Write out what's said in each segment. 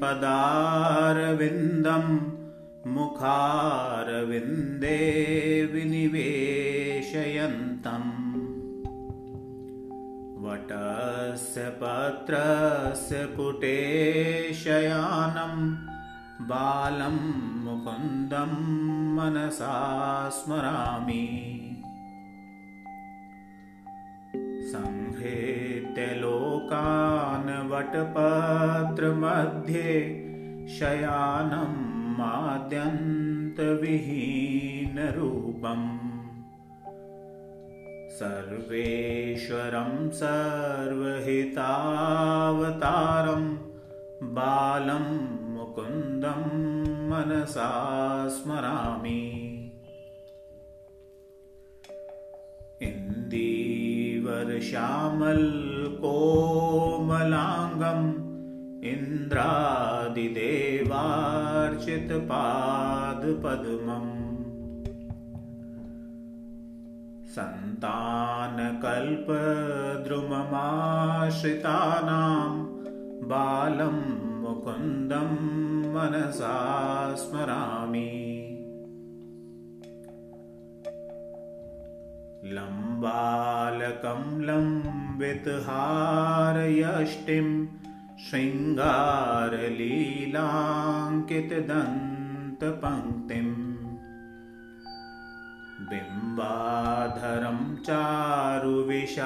पदारविन्दं मुखारविन्दे विनिवेशयन्तम् वटस्य पत्रस्य पुटे शयानं बालं मुकुन्दं मनसा स्मरामि। लोकान् वटपत्रमध्ये शयानम् आद्यन्तविहीनरूपम् सर्वेश्वरं सर्वहितावतारं बालं मुकुन्दं मनसा स्मरामि इन्दीवरश्यामल्कोमलाङ्गम् इन्द्रादिदेवार्चितपादपद्मम् सन्तानकल्पद्रुममाश्रितानां बालं मुकुन्दं मनसा स्मरामि लम्बालकं लम्बितहारयष्टिं शृङ्गारलीलाङ्कितदन्तपङ्क्तिम् बिम्बाधरं चारुविशालनेत्रं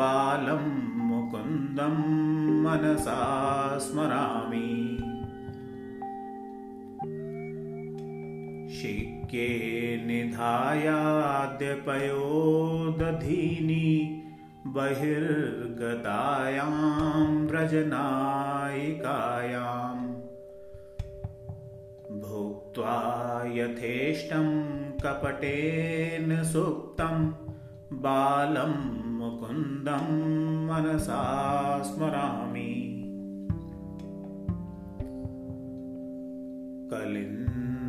बालं मुकुन्दं मनसा स्मरामि शिक्ये निधायाद्यपयोदधीनि बहिर्गतायां व्रजनायिकायाम्। भुक्त्वा यथेष्टं कपटेन सुप्तं बालं मुकुन्दं मनसा स्मरामि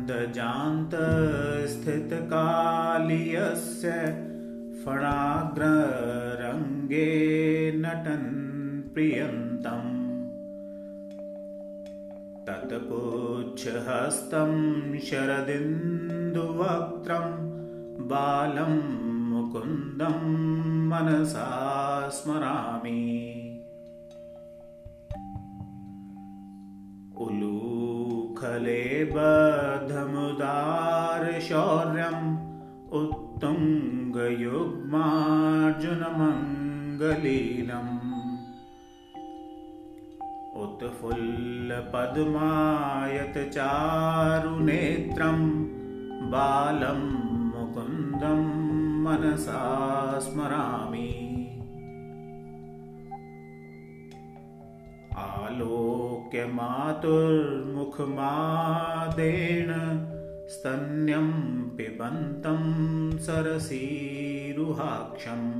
कलिन्दजान्तस्थितकालीयस्य फणाग्ररङ्गे नटन् प्रियन्तम् तत्पुच्छहस्तं शरदिन्दुवक्त्रं बालं मुकुन्दं मनसा स्मरामि उलूखले बद्धमुदारशौर्यम् उत्तुङ्गयुग्मार्जुनमङ्गलीलम् उत्फुल्लपद्मायतचारुनेत्रं बालं मुकुन्दं मनसा स्मरामि आलोक्यमातुर्मुखमादेण स्तन्यं पिबन्तं सरसीरुहाक्षम्।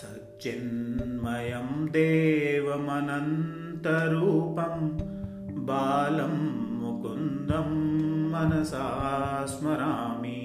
सच्चिन्मयं देवमनन्तरूपं बालं मुकुन्दं मनसा स्मरामि